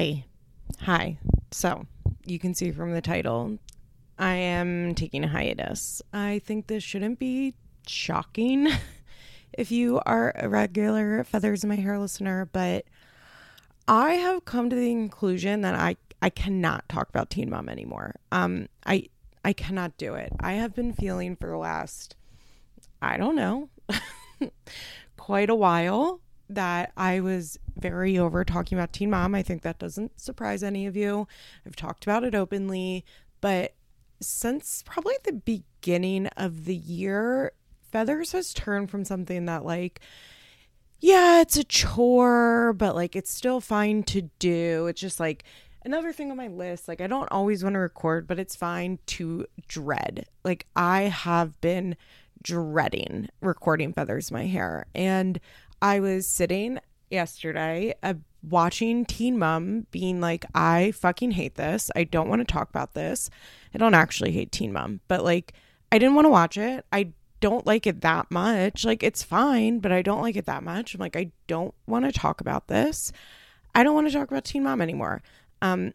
Hi. Hi. So, you can see from the title, I am taking a hiatus. I think this shouldn't be shocking if you are a regular Feathers in My Hair listener, but I have come to the conclusion that I, I cannot talk about Teen Mom anymore. Um, I I cannot do it. I have been feeling for the last, I don't know, quite a while that I was very over talking about Teen Mom. I think that doesn't surprise any of you. I've talked about it openly, but since probably the beginning of the year, Feathers has turned from something that, like, yeah, it's a chore, but like it's still fine to do. It's just like another thing on my list. Like, I don't always want to record, but it's fine to dread. Like, I have been dreading recording Feathers My Hair. And I was sitting yesterday uh, watching Teen Mom being like, I fucking hate this. I don't want to talk about this. I don't actually hate Teen Mom, but like, I didn't want to watch it. I don't like it that much. Like, it's fine, but I don't like it that much. I'm like, I don't want to talk about this. I don't want to talk about Teen Mom anymore. Um,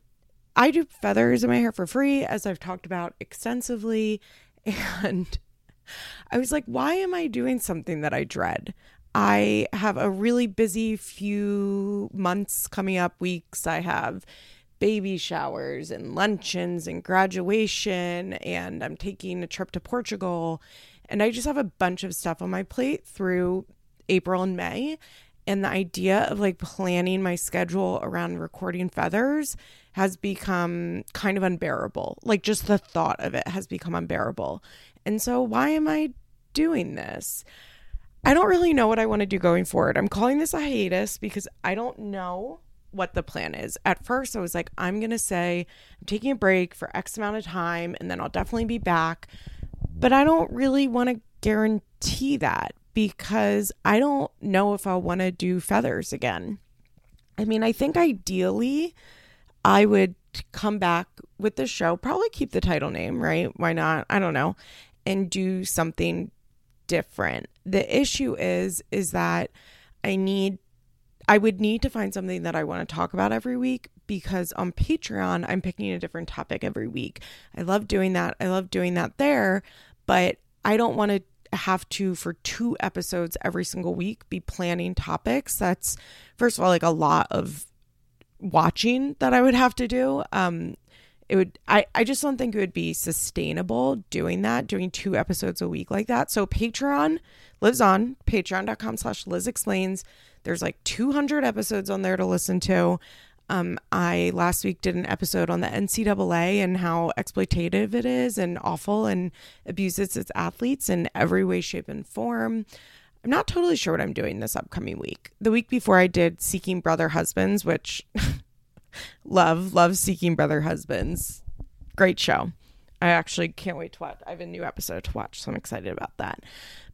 I do feathers in my hair for free, as I've talked about extensively. And I was like, why am I doing something that I dread? I have a really busy few months coming up, weeks. I have baby showers and luncheons and graduation, and I'm taking a trip to Portugal. And I just have a bunch of stuff on my plate through April and May. And the idea of like planning my schedule around recording feathers has become kind of unbearable. Like just the thought of it has become unbearable. And so, why am I doing this? I don't really know what I want to do going forward. I'm calling this a hiatus because I don't know what the plan is. At first, I was like, I'm going to say I'm taking a break for X amount of time and then I'll definitely be back. But I don't really want to guarantee that because I don't know if I'll want to do feathers again. I mean, I think ideally I would come back with the show, probably keep the title name, right? Why not? I don't know. And do something different. The issue is is that I need I would need to find something that I want to talk about every week because on Patreon I'm picking a different topic every week. I love doing that. I love doing that there, but I don't want to have to for two episodes every single week be planning topics. That's first of all like a lot of watching that I would have to do. Um it would I, I just don't think it would be sustainable doing that doing two episodes a week like that. So patreon lives on patreon.com slash liz explains. There's like 200 episodes on there to listen to. Um, i last week did an episode on the ncaa and how exploitative it is and awful and abuses its athletes in every way shape and form. I'm not totally sure what i'm doing this upcoming week. The week before i did seeking brother husbands which love, love Seeking Brother Husbands. Great show. I actually can't wait to watch. I have a new episode to watch, so I'm excited about that.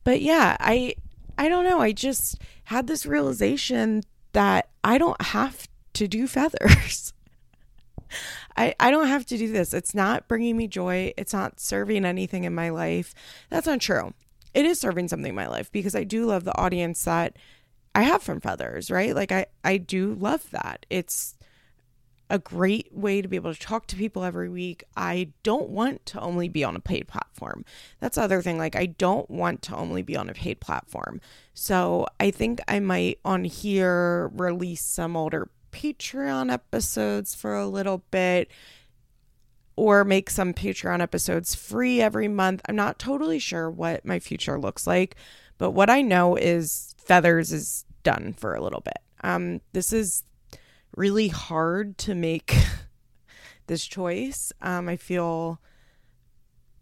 But yeah, I I don't know. I just had this realization that I don't have to do feathers. I, I don't have to do this. It's not bringing me joy. It's not serving anything in my life. That's not true. It is serving something in my life because I do love the audience that I have from Feathers, right? Like I I do love that. It's a great way to be able to talk to people every week. I don't want to only be on a paid platform. That's the other thing. Like, I don't want to only be on a paid platform. So I think I might on here release some older Patreon episodes for a little bit or make some Patreon episodes free every month. I'm not totally sure what my future looks like, but what I know is Feathers is done for a little bit. Um, this is really hard to make this choice. Um, I feel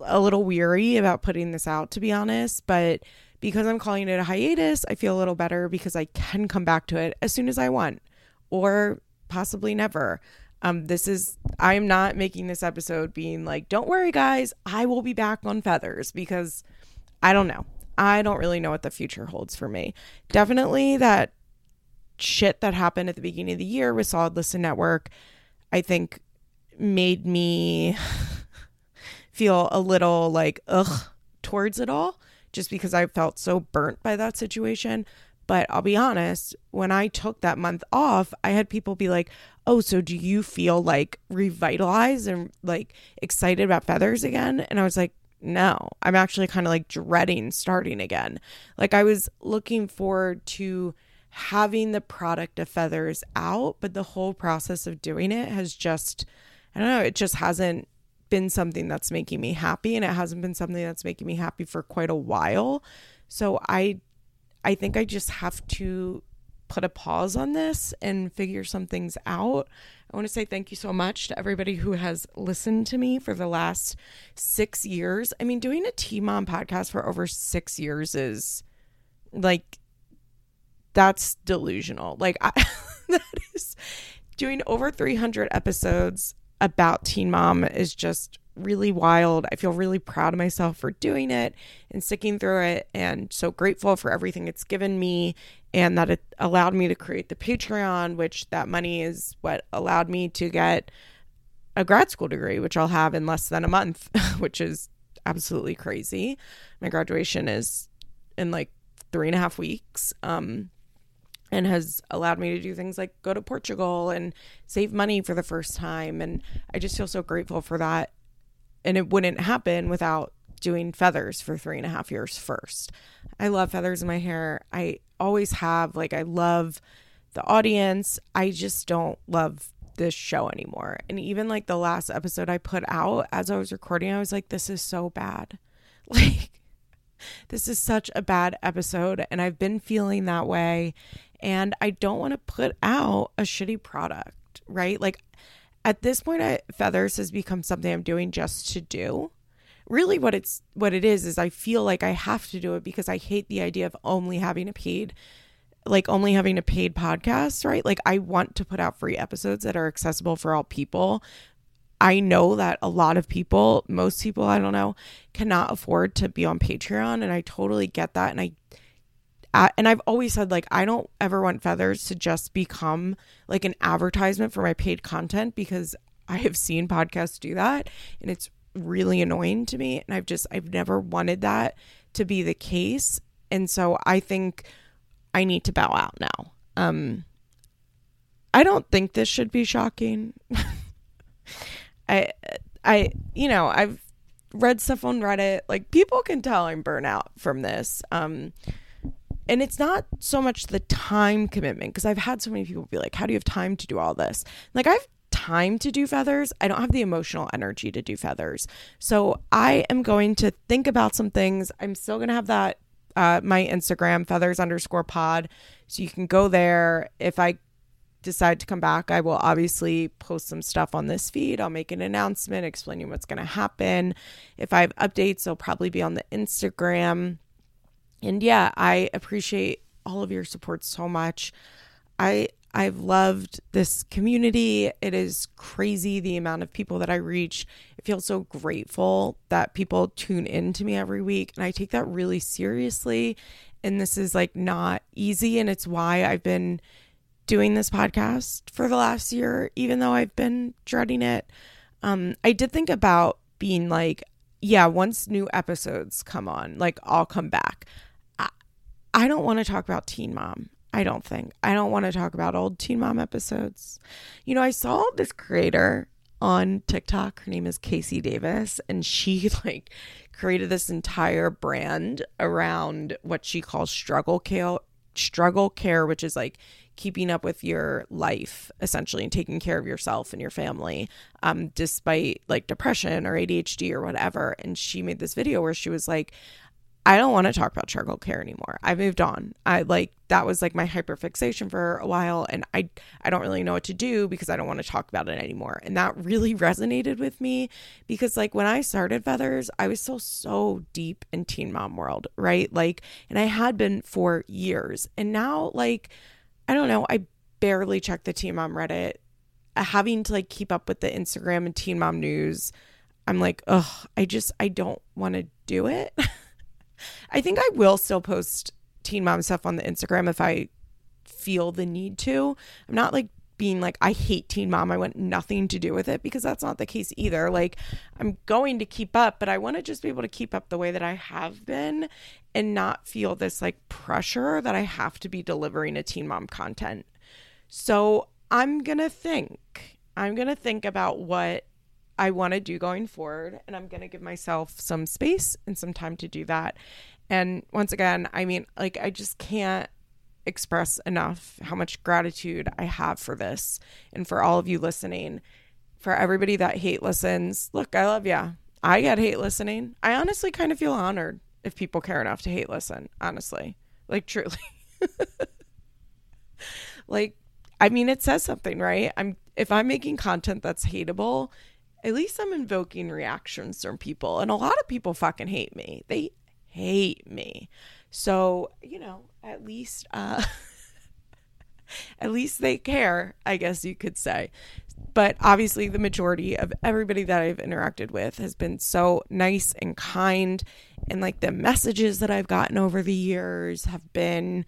a little weary about putting this out, to be honest, but because I'm calling it a hiatus, I feel a little better because I can come back to it as soon as I want or possibly never. Um, this is, I'm not making this episode being like, don't worry, guys, I will be back on feathers because I don't know. I don't really know what the future holds for me. Definitely that shit that happened at the beginning of the year with Solid Listen Network, I think made me feel a little like ugh towards it all just because I felt so burnt by that situation. But I'll be honest, when I took that month off, I had people be like, Oh, so do you feel like revitalized and like excited about feathers again? And I was like, No, I'm actually kind of like dreading starting again. Like I was looking forward to having the product of feathers out, but the whole process of doing it has just, I don't know, it just hasn't been something that's making me happy and it hasn't been something that's making me happy for quite a while. So I I think I just have to put a pause on this and figure some things out. I want to say thank you so much to everybody who has listened to me for the last 6 years. I mean, doing a Teen Mom podcast for over 6 years is like that's delusional. Like I that is doing over 300 episodes about Teen Mom is just really wild. I feel really proud of myself for doing it and sticking through it and so grateful for everything it's given me and that it allowed me to create the Patreon, which that money is what allowed me to get a grad school degree, which I'll have in less than a month, which is absolutely crazy. My graduation is in like three and a half weeks. Um, and has allowed me to do things like go to Portugal and save money for the first time. And I just feel so grateful for that. And it wouldn't happen without doing feathers for three and a half years first. I love feathers in my hair. I always have. Like, I love the audience. I just don't love this show anymore. And even like the last episode I put out as I was recording, I was like, this is so bad. Like, this is such a bad episode. And I've been feeling that way and I don't want to put out a shitty product, right? Like at this point, I, feathers has become something I'm doing just to do. Really, what it's what it is is I feel like I have to do it because I hate the idea of only having a paid, like only having a paid podcast, right? Like I want to put out free episodes that are accessible for all people. I know that a lot of people, most people, I don't know, cannot afford to be on Patreon, and I totally get that, and I and I've always said like I don't ever want feathers to just become like an advertisement for my paid content because I have seen podcasts do that and it's really annoying to me and I've just I've never wanted that to be the case and so I think I need to bow out now. Um I don't think this should be shocking. I I you know, I've read stuff on Reddit like people can tell I'm burnout from this. Um and it's not so much the time commitment because I've had so many people be like, How do you have time to do all this? Like, I've time to do feathers. I don't have the emotional energy to do feathers. So I am going to think about some things. I'm still going to have that, uh, my Instagram, feathers underscore pod. So you can go there. If I decide to come back, I will obviously post some stuff on this feed. I'll make an announcement explaining what's going to happen. If I have updates, they'll probably be on the Instagram and yeah, I appreciate all of your support so much. I I've loved this community. It is crazy the amount of people that I reach. I feel so grateful that people tune in to me every week and I take that really seriously. And this is like not easy and it's why I've been doing this podcast for the last year even though I've been dreading it. Um I did think about being like yeah, once new episodes come on, like I'll come back. I don't want to talk about Teen Mom. I don't think. I don't want to talk about old Teen Mom episodes. You know, I saw this creator on TikTok. Her name is KC Davis, and she like created this entire brand around what she calls struggle care, struggle care, which is like keeping up with your life essentially and taking care of yourself and your family um, despite like depression or ADHD or whatever. And she made this video where she was like, I don't want to talk about struggle care anymore. I moved on. I like that was like my hyperfixation for a while and I I don't really know what to do because I don't want to talk about it anymore. And that really resonated with me because like when I started Feathers, I was still so deep in teen mom world, right? Like and I had been for years. And now like I don't know, I barely check the teen mom Reddit. Uh, having to like keep up with the Instagram and teen mom news, I'm like, "Ugh, I just I don't want to do it." I think I will still post teen mom stuff on the Instagram if I feel the need to. I'm not like being like, I hate Teen Mom. I want nothing to do with it because that's not the case either. Like, I'm going to keep up, but I want to just be able to keep up the way that I have been and not feel this like pressure that I have to be delivering a Teen Mom content. So I'm going to think, I'm going to think about what I want to do going forward, and I'm going to give myself some space and some time to do that. And once again, I mean, like, I just can't express enough how much gratitude I have for this and for all of you listening. For everybody that hate listens, look, I love ya. I get hate listening. I honestly kind of feel honored if people care enough to hate listen, honestly. Like, truly. like, I mean, it says something, right? I'm if I'm making content that's hateable, at least I'm invoking reactions from people. And a lot of people fucking hate me. They hate me. So, you know, at least uh at least they care, I guess you could say. But obviously the majority of everybody that I've interacted with has been so nice and kind and like the messages that I've gotten over the years have been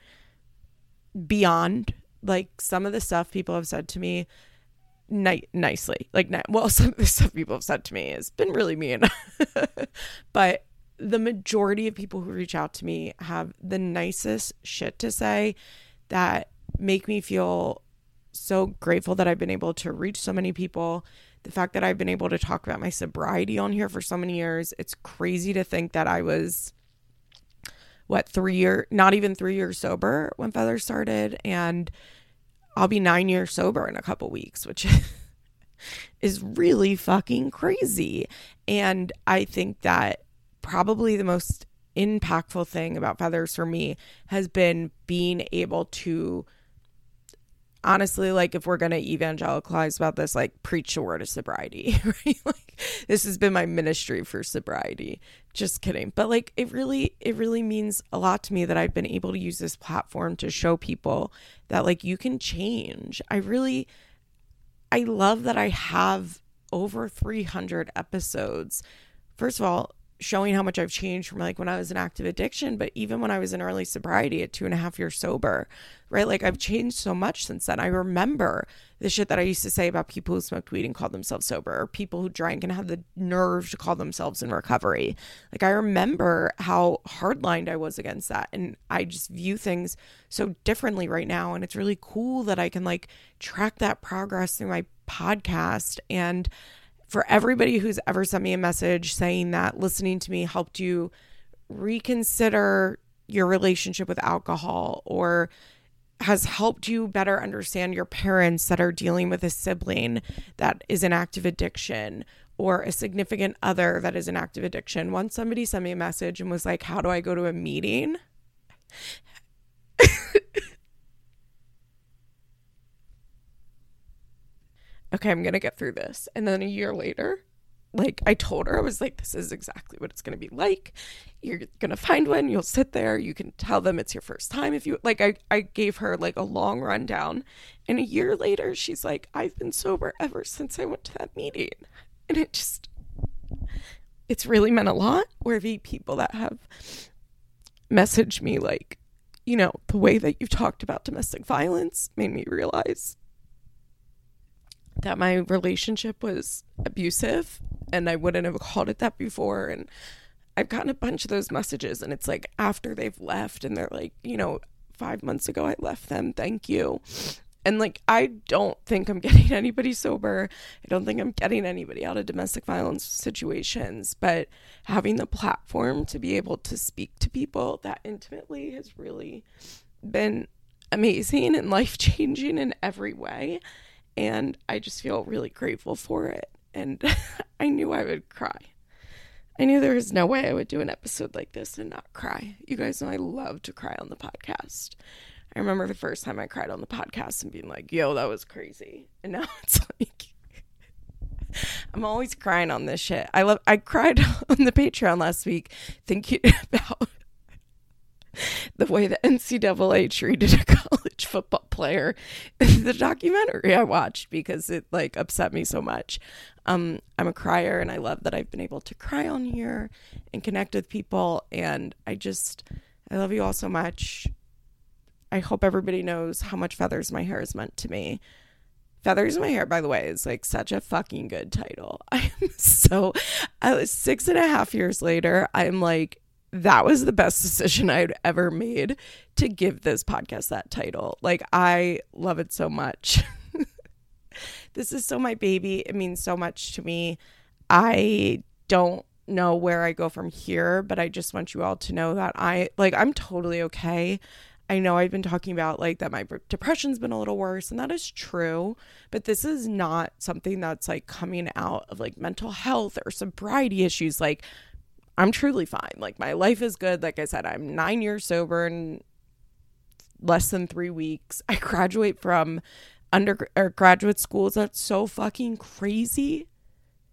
beyond like some of the stuff people have said to me ni- nicely like ni- well some of the stuff people have said to me has been really mean but the majority of people who reach out to me have the nicest shit to say that make me feel so grateful that I've been able to reach so many people. The fact that I've been able to talk about my sobriety on here for so many years, it's crazy to think that I was what three year not even three years sober when Feather started and I'll be nine years sober in a couple weeks, which is really fucking crazy. And I think that probably the most impactful thing about feathers for me has been being able to honestly like if we're to evangelicalize about this like preach the word of sobriety right? Like this has been my ministry for sobriety. Just kidding. But like it really it really means a lot to me that i've been able to use this platform to show people that like you can change. I really i love that i have over 300 episodes. First of all showing how much I've changed from like when I was in active addiction, but even when I was in early sobriety at two and a half years sober, right? Like I've changed so much since then. I remember the shit that I used to say about people who smoked weed and called themselves sober, or people who drank and had the nerve to call themselves in recovery. Like I remember how hardlined I was against that. And I just view things so differently right now. And it's really cool that I can like track that progress through my podcast and for everybody who's ever sent me a message saying that listening to me helped you reconsider your relationship with alcohol or has helped you better understand your parents that are dealing with a sibling that is an active addiction or a significant other that is an active addiction. Once somebody sent me a message and was like, How do I go to a meeting? Okay, I'm going to get through this. And then a year later, like I told her, I was like, this is exactly what it's going to be like. You're going to find one, you'll sit there, you can tell them it's your first time. If you like, I, I gave her like a long rundown. And a year later, she's like, I've been sober ever since I went to that meeting. And it just, it's really meant a lot. Where the people that have messaged me, like, you know, the way that you've talked about domestic violence made me realize that my relationship was abusive and I wouldn't have called it that before. And I've gotten a bunch of those messages, and it's like after they've left, and they're like, you know, five months ago I left them, thank you. And like, I don't think I'm getting anybody sober. I don't think I'm getting anybody out of domestic violence situations. But having the platform to be able to speak to people that intimately has really been amazing and life changing in every way. And I just feel really grateful for it. And I knew I would cry. I knew there was no way I would do an episode like this and not cry. You guys know I love to cry on the podcast. I remember the first time I cried on the podcast and being like, yo, that was crazy. And now it's like, I'm always crying on this shit. I love, I cried on the Patreon last week thinking about the way the NCAA treated a college football player in the documentary I watched because it like upset me so much. Um, I'm a crier and I love that I've been able to cry on here and connect with people. And I just, I love you all so much. I hope everybody knows how much feathers my hair has meant to me. Feathers in My Hair, by the way, is like such a fucking good title. I am so, I was six and a half years later. I'm like, that was the best decision I'd ever made to give this podcast that title. Like, I love it so much. this is so my baby. It means so much to me. I don't know where I go from here, but I just want you all to know that I like I'm totally okay. I know I've been talking about like that my depression's been a little worse and that is true, but this is not something that's like coming out of like mental health or sobriety issues like I'm truly fine. Like my life is good. Like I said, I'm 9 years sober in less than 3 weeks. I graduate from undergraduate schools. That's so fucking crazy.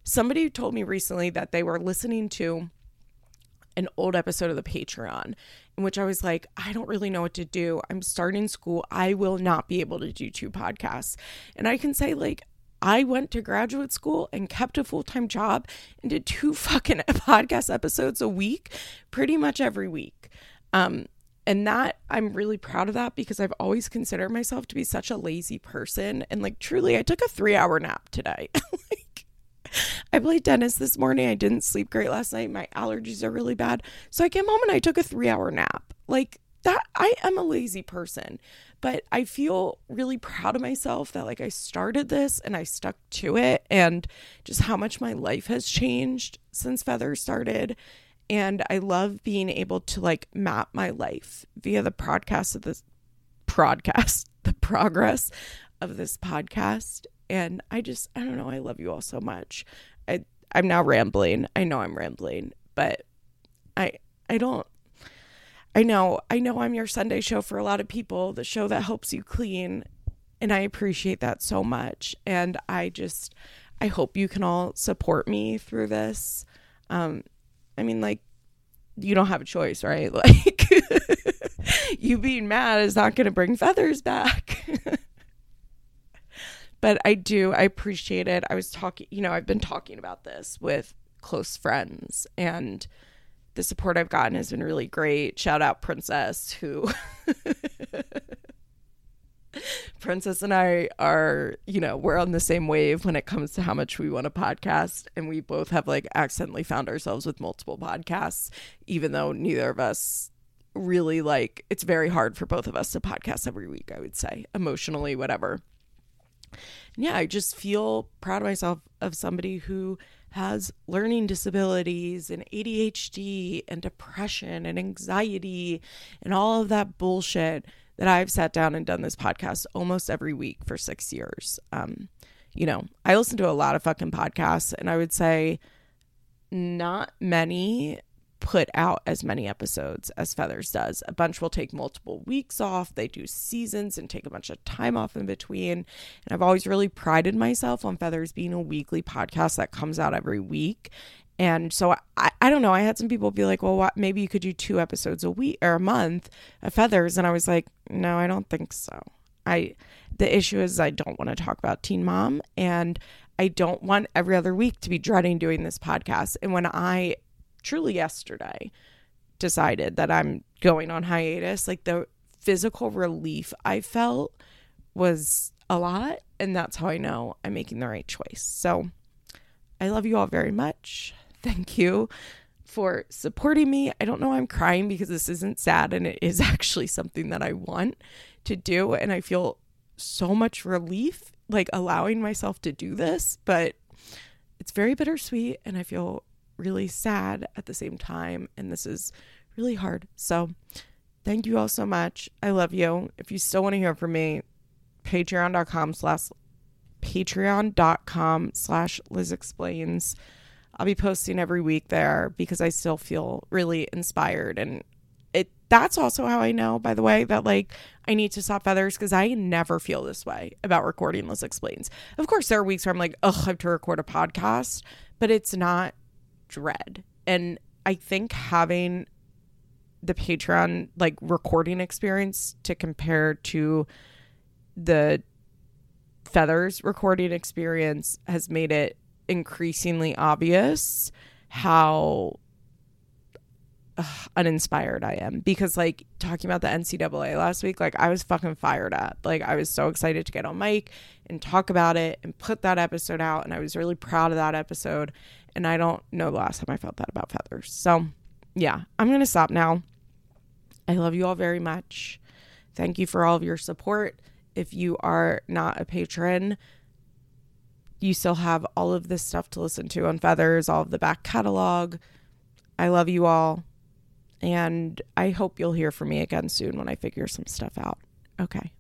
Somebody told me recently that they were listening to an old episode of the Patreon in which I was like, I don't really know what to do. I'm starting school. I will not be able to do two podcasts. And I can say, like, I went to graduate school and kept a full time job and did two fucking podcast episodes a week, pretty much every week. Um, and that I'm really proud of that because I've always considered myself to be such a lazy person. And like, truly, I took a three hour nap today. like, I played tennis this morning. I didn't sleep great last night. My allergies are really bad. So I came home and I took a three hour nap. Like that, I am a lazy person, but I feel really proud of myself that like I started this and I stuck to it and just how much my life has changed since Feather started. And I love being able to like map my life via the podcast of this podcast, the progress of this podcast and I just I don't know, I love you all so much. I I'm now rambling. I know I'm rambling, but I I don't I know I know I'm your Sunday show for a lot of people, the show that helps you clean, and I appreciate that so much. And I just I hope you can all support me through this. Um I mean like you don't have a choice, right? Like you being mad is not going to bring feathers back. but I do, I appreciate it. I was talking, you know, I've been talking about this with close friends and the support I've gotten has been really great. Shout out Princess, who Princess and I are, you know, we're on the same wave when it comes to how much we want a podcast. And we both have like accidentally found ourselves with multiple podcasts, even though neither of us really like it's very hard for both of us to podcast every week, I would say, emotionally, whatever yeah, I just feel proud of myself of somebody who has learning disabilities and ADHD and depression and anxiety and all of that bullshit that I've sat down and done this podcast almost every week for six years. Um, you know, I listen to a lot of fucking podcasts, and I would say not many put out as many episodes as Feathers does. A bunch will take multiple weeks off. They do seasons and take a bunch of time off in between. And I've always really prided myself on Feathers being a weekly podcast that comes out every week. And so I, I don't know. I had some people be like, well, what, maybe you could do two episodes a week or a month of Feathers. And I was like, no, I don't think so. I, the issue is I don't want to talk about Teen Mom and I don't want every other week to be dreading doing this podcast. And when I truly yesterday decided that I'm going on hiatus, like the physical relief I felt was a lot. And that's how I know I'm making the right choice. So I love you all very much. Thank you for supporting me. I don't know I'm crying because this isn't sad and it is actually something that I want to do. And I feel so much relief like allowing myself to do this, but it's very bittersweet and I feel really sad at the same time. And this is really hard. So thank you all so much. I love you. If you still want to hear from me, patreon.com slash patreon.com slash Liz explains. I'll be posting every week there because I still feel really inspired and it that's also how I know by the way that like I need to stop feathers because I never feel this way about recording Liz explains. Of course there are weeks where I'm like, ugh, I have to record a podcast, but it's not dread. And I think having the Patreon like recording experience to compare to the Feathers recording experience has made it increasingly obvious how uninspired I am because like talking about the NCAA last week, like I was fucking fired up. Like I was so excited to get on mic and talk about it and put that episode out. And I was really proud of that episode. And I don't know the last time I felt that about feathers. So, yeah, I'm going to stop now. I love you all very much. Thank you for all of your support. If you are not a patron, you still have all of this stuff to listen to on Feathers, all of the back catalog. I love you all. And I hope you'll hear from me again soon when I figure some stuff out. Okay.